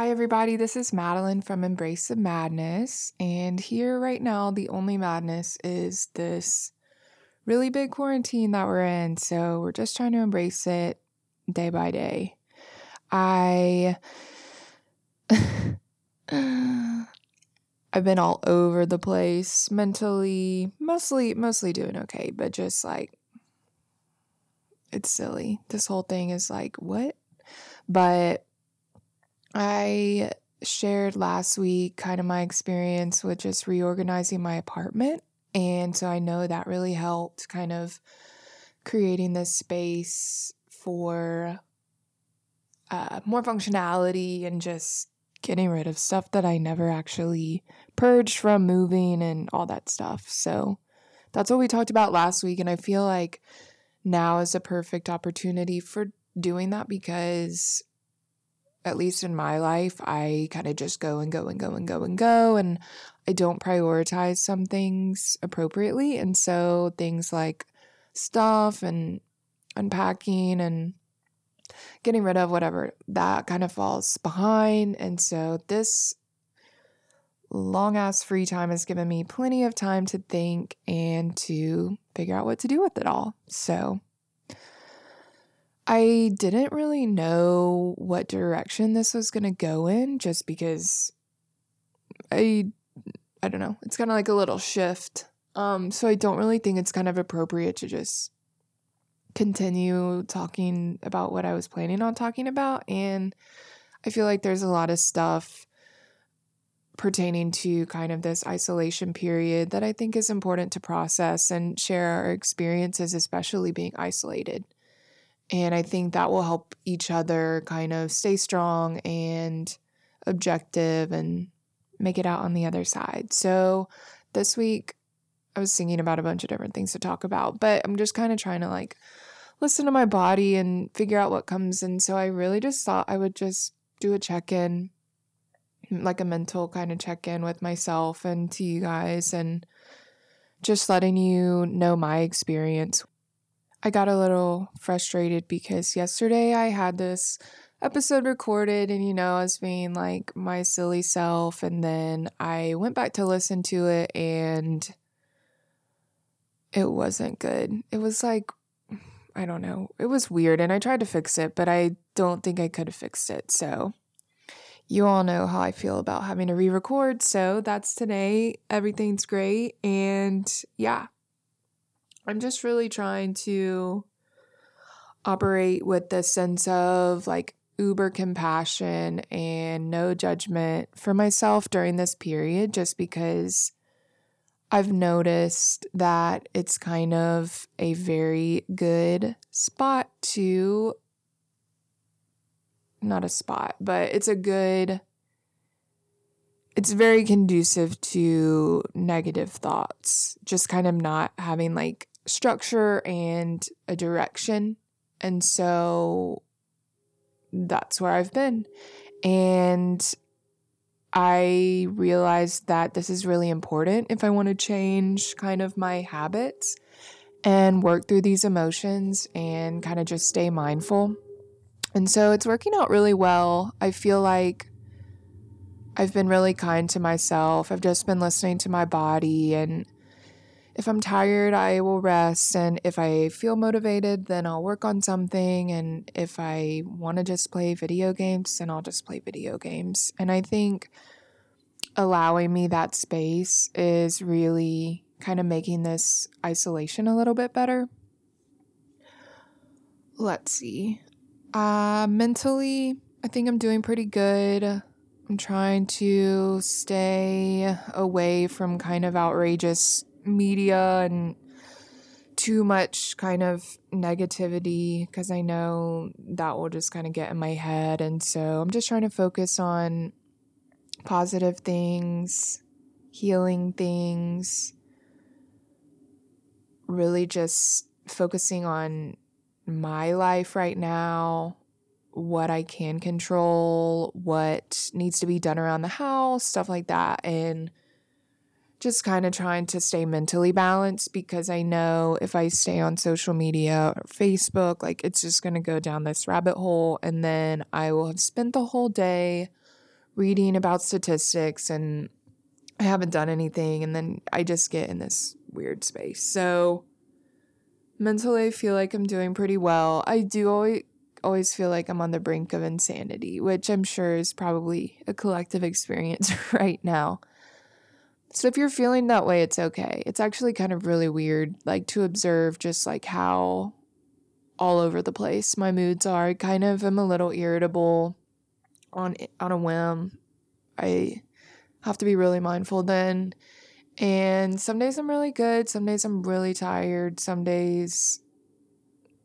Hi, everybody. This is Madeline from Embrace the Madness. And here, right now, the only madness is this really big quarantine that we're in. So we're just trying to embrace it day by day. I. I've been all over the place mentally, mostly mostly doing okay, but just like it's silly. This whole thing is like what? But I shared last week kind of my experience with just reorganizing my apartment. And so I know that really helped kind of creating this space for uh, more functionality and just getting rid of stuff that I never actually purged from moving and all that stuff. So that's what we talked about last week. And I feel like now is a perfect opportunity for doing that because at least in my life, I kind of just go and go and go and go and go, and I don't prioritize some things appropriately. And so things like stuff and unpacking and getting rid of whatever that kind of falls behind. And so this long ass free time has given me plenty of time to think and to figure out what to do with it all. So I didn't really know what direction this was going to go in just because I I don't know. It's kind of like a little shift. Um so I don't really think it's kind of appropriate to just continue talking about what I was planning on talking about and I feel like there's a lot of stuff pertaining to kind of this isolation period that I think is important to process and share our experiences especially being isolated. And I think that will help each other kind of stay strong and objective and make it out on the other side. So this week, I was thinking about a bunch of different things to talk about, but I'm just kind of trying to like listen to my body and figure out what comes. And so I really just thought I would just do a check in, like a mental kind of check in with myself and to you guys, and just letting you know my experience I got a little frustrated because yesterday I had this episode recorded and you know I was being like my silly self and then I went back to listen to it and it wasn't good. It was like I don't know. It was weird and I tried to fix it, but I don't think I could have fixed it. So you all know how I feel about having to re-record. So that's today. Everything's great and yeah, I'm just really trying to operate with the sense of like uber compassion and no judgment for myself during this period, just because I've noticed that it's kind of a very good spot to, not a spot, but it's a good it's very conducive to negative thoughts, just kind of not having like structure and a direction. And so that's where I've been. And I realized that this is really important if I want to change kind of my habits and work through these emotions and kind of just stay mindful. And so it's working out really well. I feel like I've been really kind to myself. I've just been listening to my body and if I'm tired, I will rest. And if I feel motivated, then I'll work on something. And if I want to just play video games, then I'll just play video games. And I think allowing me that space is really kind of making this isolation a little bit better. Let's see. Uh, mentally, I think I'm doing pretty good. I'm trying to stay away from kind of outrageous media and too much kind of negativity because I know that will just kind of get in my head. And so I'm just trying to focus on positive things, healing things, really just focusing on my life right now, what I can control, what needs to be done around the house, stuff like that. And just kind of trying to stay mentally balanced because I know if I stay on social media or Facebook, like it's just going to go down this rabbit hole. And then I will have spent the whole day reading about statistics and I haven't done anything and then I just get in this weird space. So mentally I feel like I'm doing pretty well. I do always always feel like I'm on the brink of insanity, which I'm sure is probably a collective experience right now. So if you're feeling that way, it's okay. It's actually kind of really weird like to observe just like how all over the place my moods are. I kind of am a little irritable on on a whim. I have to be really mindful then. And some days I'm really good, some days I'm really tired, some days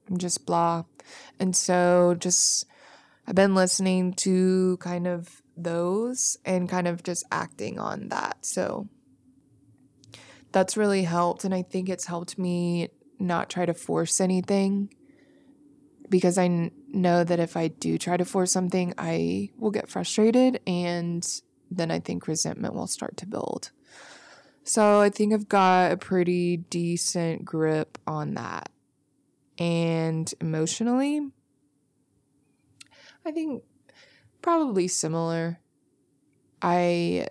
I'm just blah. And so just I've been listening to kind of those and kind of just acting on that. So that's really helped and I think it's helped me not try to force anything because I know that if I do try to force something, I will get frustrated and then I think resentment will start to build. So I think I've got a pretty decent grip on that. And emotionally, I think probably similar. I,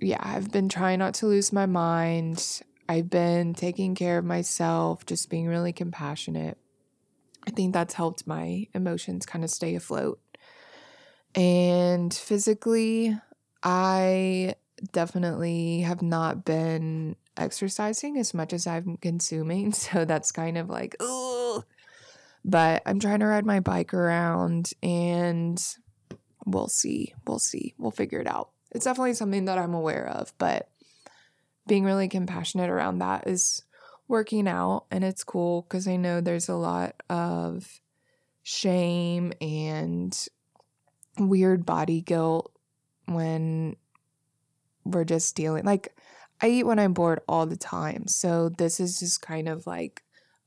yeah, I've been trying not to lose my mind. I've been taking care of myself, just being really compassionate. I think that's helped my emotions kind of stay afloat. And physically, I definitely have not been exercising as much as I'm consuming. So that's kind of like, oh, but I'm trying to ride my bike around and we'll see. We'll see. We'll figure it out. It's definitely something that I'm aware of, but being really compassionate around that is working out and it's cool because I know there's a lot of shame and weird body guilt when we're just dealing like I eat when I'm bored all the time. So this is just kind of like,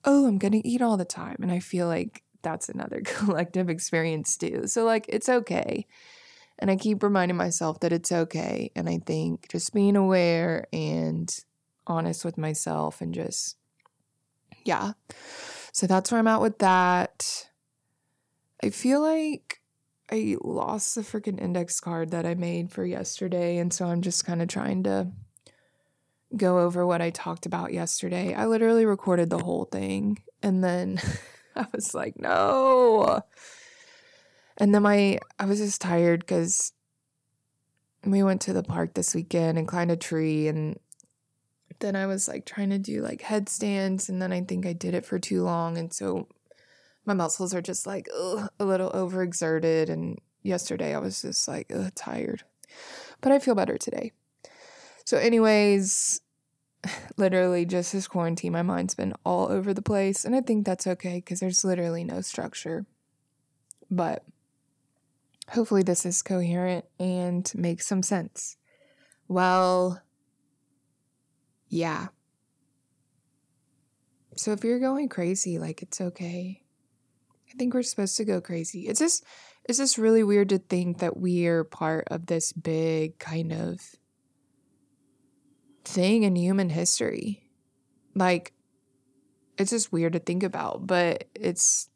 oh, I'm going to eat all the time and I feel like that's another collective experience too. So like it's okay. And I keep reminding myself that it's okay. And I think just being aware and honest with myself and just, yeah. So that's where I'm at with that. I feel like I lost the freaking index card that I made for yesterday. And so I'm just kind of trying to go over what I talked about yesterday. I literally recorded the whole thing. And then I was like, no. And then my I was just tired because we went to the park this weekend and climbed a tree and then I was like trying to do like headstands and then I think I did it for too long and so my muscles are just like ugh, a little overexerted and yesterday I was just like ugh, tired. But I feel better today. So anyways, literally just this quarantine my mind's been all over the place and I think that's okay because there's literally no structure. But Hopefully, this is coherent and makes some sense. Well, yeah. So if you're going crazy, like it's okay. I think we're supposed to go crazy. It's just it's just really weird to think that we're part of this big kind of thing in human history. Like it's just weird to think about, but it's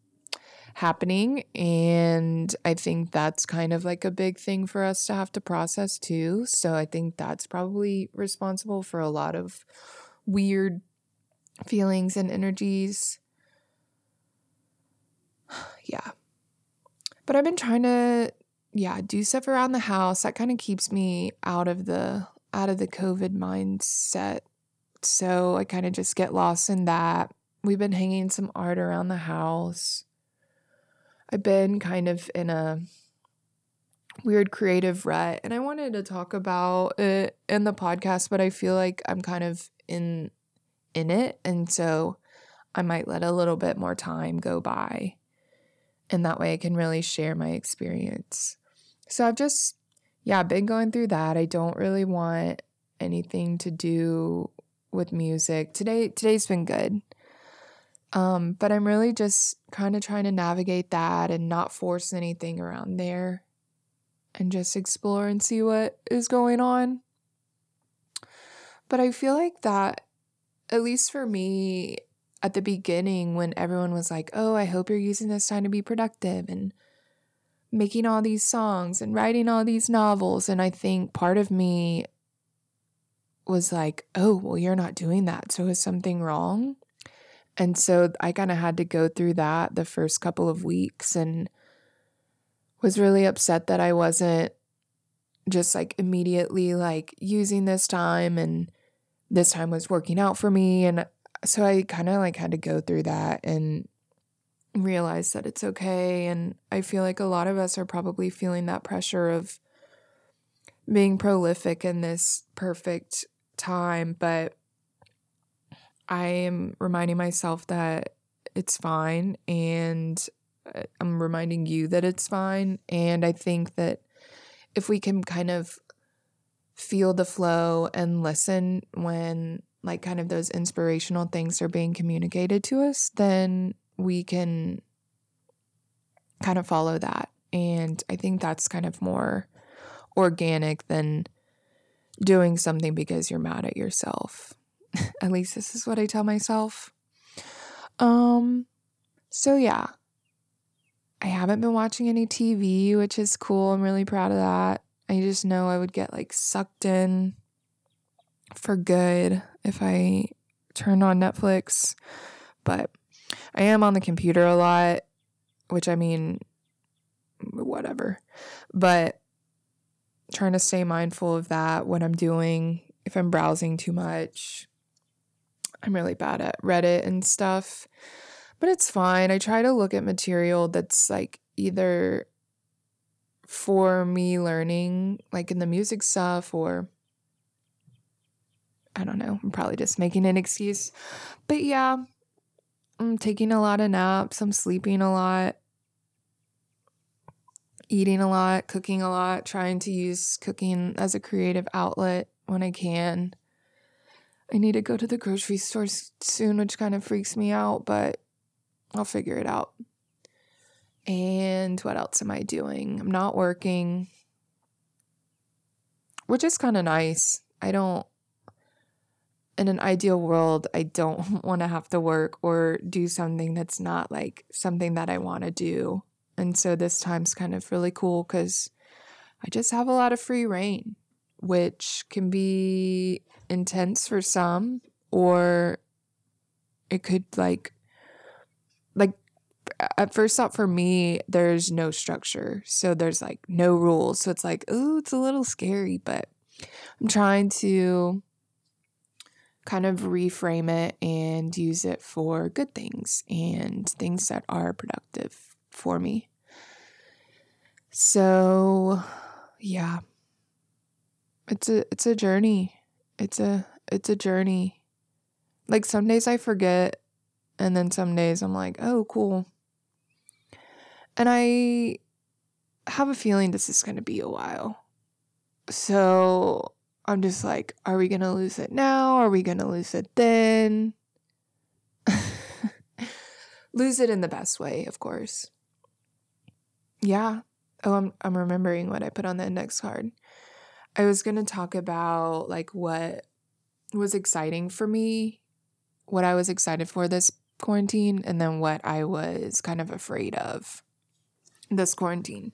happening. And I think that's kind of like a big thing for us to have to process too. So I think that's probably responsible for a lot of weird feelings and energies. yeah. But I've been trying to yeah, do stuff around the house. That kind of keeps me out of the out of the COVID mindset. So I kind of just get lost in that. We've been hanging some art around the house. I've been kind of in a weird creative rut and I wanted to talk about it in the podcast, but I feel like I'm kind of in in it and so I might let a little bit more time go by. And that way I can really share my experience. So I've just yeah, been going through that. I don't really want anything to do with music. Today today's been good. Um, but I'm really just kind of trying to navigate that and not force anything around there and just explore and see what is going on. But I feel like that, at least for me, at the beginning, when everyone was like, oh, I hope you're using this time to be productive and making all these songs and writing all these novels. And I think part of me was like, oh, well, you're not doing that. So is something wrong? And so I kind of had to go through that the first couple of weeks and was really upset that I wasn't just like immediately like using this time and this time was working out for me. And so I kind of like had to go through that and realize that it's okay. And I feel like a lot of us are probably feeling that pressure of being prolific in this perfect time but I am reminding myself that it's fine and uh, I'm reminding you that it's fine and I think that if we can kind of feel the flow and listen when like kind of those inspirational things are being communicated to us, then we can kind of follow that. And I think that's kind of more organic than doing something because you're mad at yourself. at least this is what I tell myself. Um so yeah. I haven't been watching any TV, which is cool. I'm really proud of that. I just know I would get like sucked in for good if I turned on Netflix. But I am on the computer a lot, which I mean, whatever. But trying to stay mindful of that, what I'm doing, if I'm browsing too much. I'm really bad at Reddit and stuff, but it's fine. I try to look at material that's like either for me learning, like in the music stuff, or I don't know, I'm probably just making an excuse. But yeah, I'm taking a lot of naps, I'm sleeping a lot eating a lot, cooking a lot, trying to use cooking as a creative outlet when I can. I need to go to the grocery store soon, which kind of freaks me out, but I'll figure it out. And what else am I doing? I'm not working, which is kind of nice. I don't, in an ideal world, I don't want to have to work or do something that's not like something that I want to do. And so this time's kind of really cool because I just have a lot of free reign, which can be intense for some, or it could like, like, at first thought for me, there's no structure. So there's like no rules. So it's like, oh, it's a little scary, but I'm trying to kind of reframe it and use it for good things and things that are productive for me. So, yeah. It's a it's a journey. It's a it's a journey. Like some days I forget and then some days I'm like, "Oh, cool." And I have a feeling this is going to be a while. So, I'm just like, are we going to lose it now? Are we going to lose it then? lose it in the best way, of course. Yeah. Oh, I'm I'm remembering what I put on the index card. I was going to talk about like what was exciting for me, what I was excited for this quarantine, and then what I was kind of afraid of this quarantine.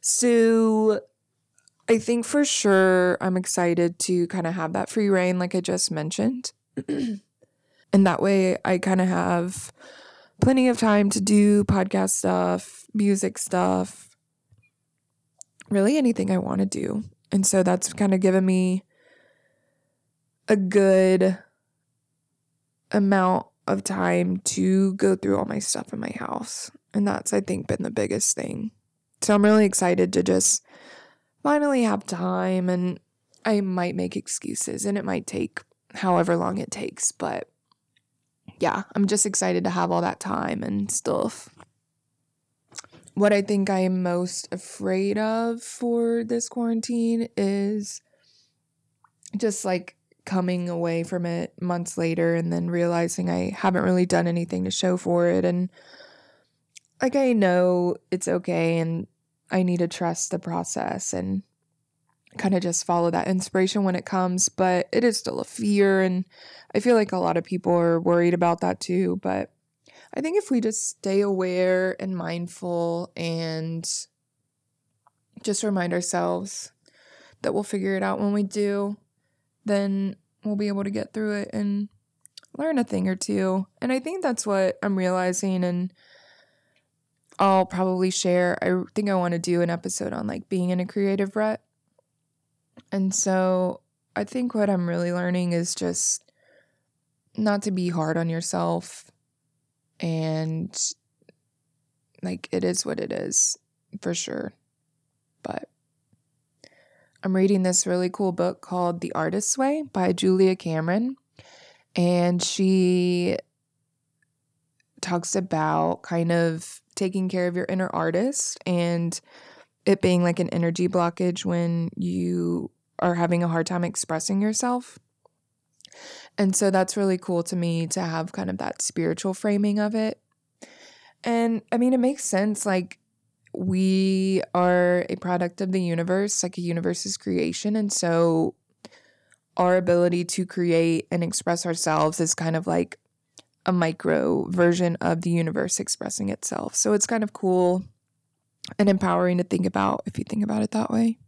So I think for sure I'm excited to kind of have that free reign, like I just mentioned. and that way I kind of have plenty of time to do podcast stuff, music stuff, really anything I want to do. And so that's kind of given me a good amount of time to go through all my stuff in my house. And that's, I think, been the biggest thing. So I'm really excited to just finally have time. And I might make excuses and it might take however long it takes. But yeah, I'm just excited to have all that time and stuff. What I think I am most afraid of for this quarantine is just like coming away from it months later and then realizing I haven't really done anything to show for it. And like, I know it's okay and I need to trust the process and kind of just follow that inspiration when it comes, but it is still a fear. And I feel like a lot of people are worried about that too. But I think if we just stay aware and mindful and just remind ourselves that we'll figure it out when we do, then we'll be able to get through it and learn a thing or two. And I think that's what I'm realizing and I'll probably share. I think I want to do an episode on like being in a creative rut. And so I think what I'm really learning is just not to be hard on yourself and like it is what it is for sure. But I'm reading this really cool book called The Artist's Way by Julia Cameron. And she talks about kind of taking care of your inner artist and it being like an energy blockage when you are having a hard time expressing yourself. And so that's really cool to me to have kind of that spiritual framing of it. And I mean, it makes sense. Like, we are a product of the universe, like a universe's creation. And so our ability to create and express ourselves is kind of like a micro version of the universe expressing itself. So it's kind of cool and empowering to think about if you think about it that way.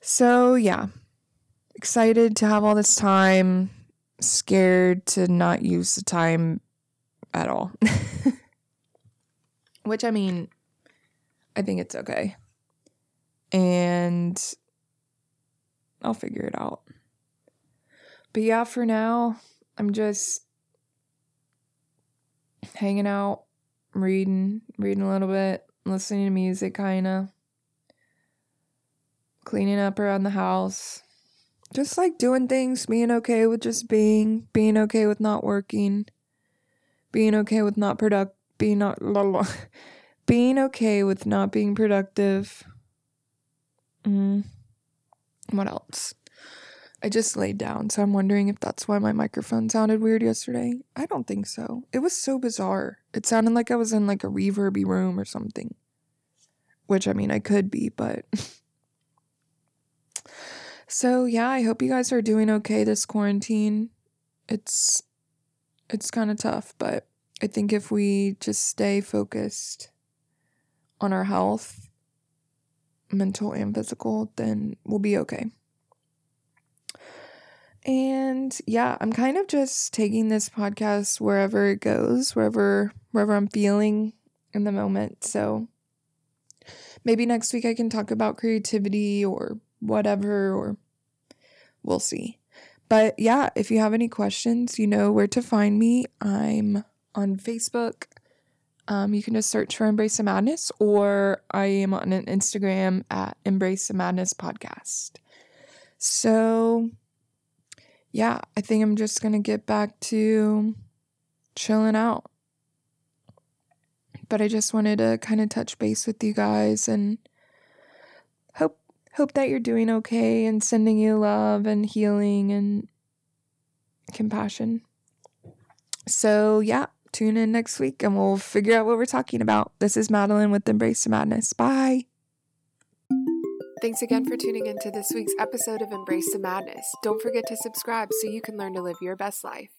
So, yeah, excited to have all this time, scared to not use the time at all. Which, I mean, I think it's okay. And I'll figure it out. But yeah, for now, I'm just hanging out, reading, reading a little bit, listening to music, kind of cleaning up around the house. Just like doing things, being okay with just being, being okay with not working, being okay with not product, being not, la la, being okay with not being productive. Mm. What else? I just laid down, so I'm wondering if that's why my microphone sounded weird yesterday. I don't think so. It was so bizarre. It sounded like I was in like a reverby room or something. Which I mean, I could be, but. so, yeah, I hope you guys are doing okay this quarantine. It's it's kind of tough, but I think if we just stay focused on our health, mental and physical, then we'll be okay. And yeah, I'm kind of just taking this podcast wherever it goes, wherever wherever I'm feeling in the moment. So maybe next week I can talk about creativity or whatever or we'll see. But yeah, if you have any questions, you know where to find me. I'm on Facebook. Um, you can just search for Embrace the Madness, or I am on an Instagram at Embrace the Madness Podcast. So yeah, I think I'm just going to get back to chilling out. But I just wanted to kind of touch base with you guys and hope that you're doing okay and sending you love and healing and compassion. So, yeah, tune in next week and we'll figure out what we're talking about. This is Madeline with Embrace to Madness. Bye. Thanks again for tuning in to this week's episode of Embrace the Madness. Don't forget to subscribe so you can learn to live your best life.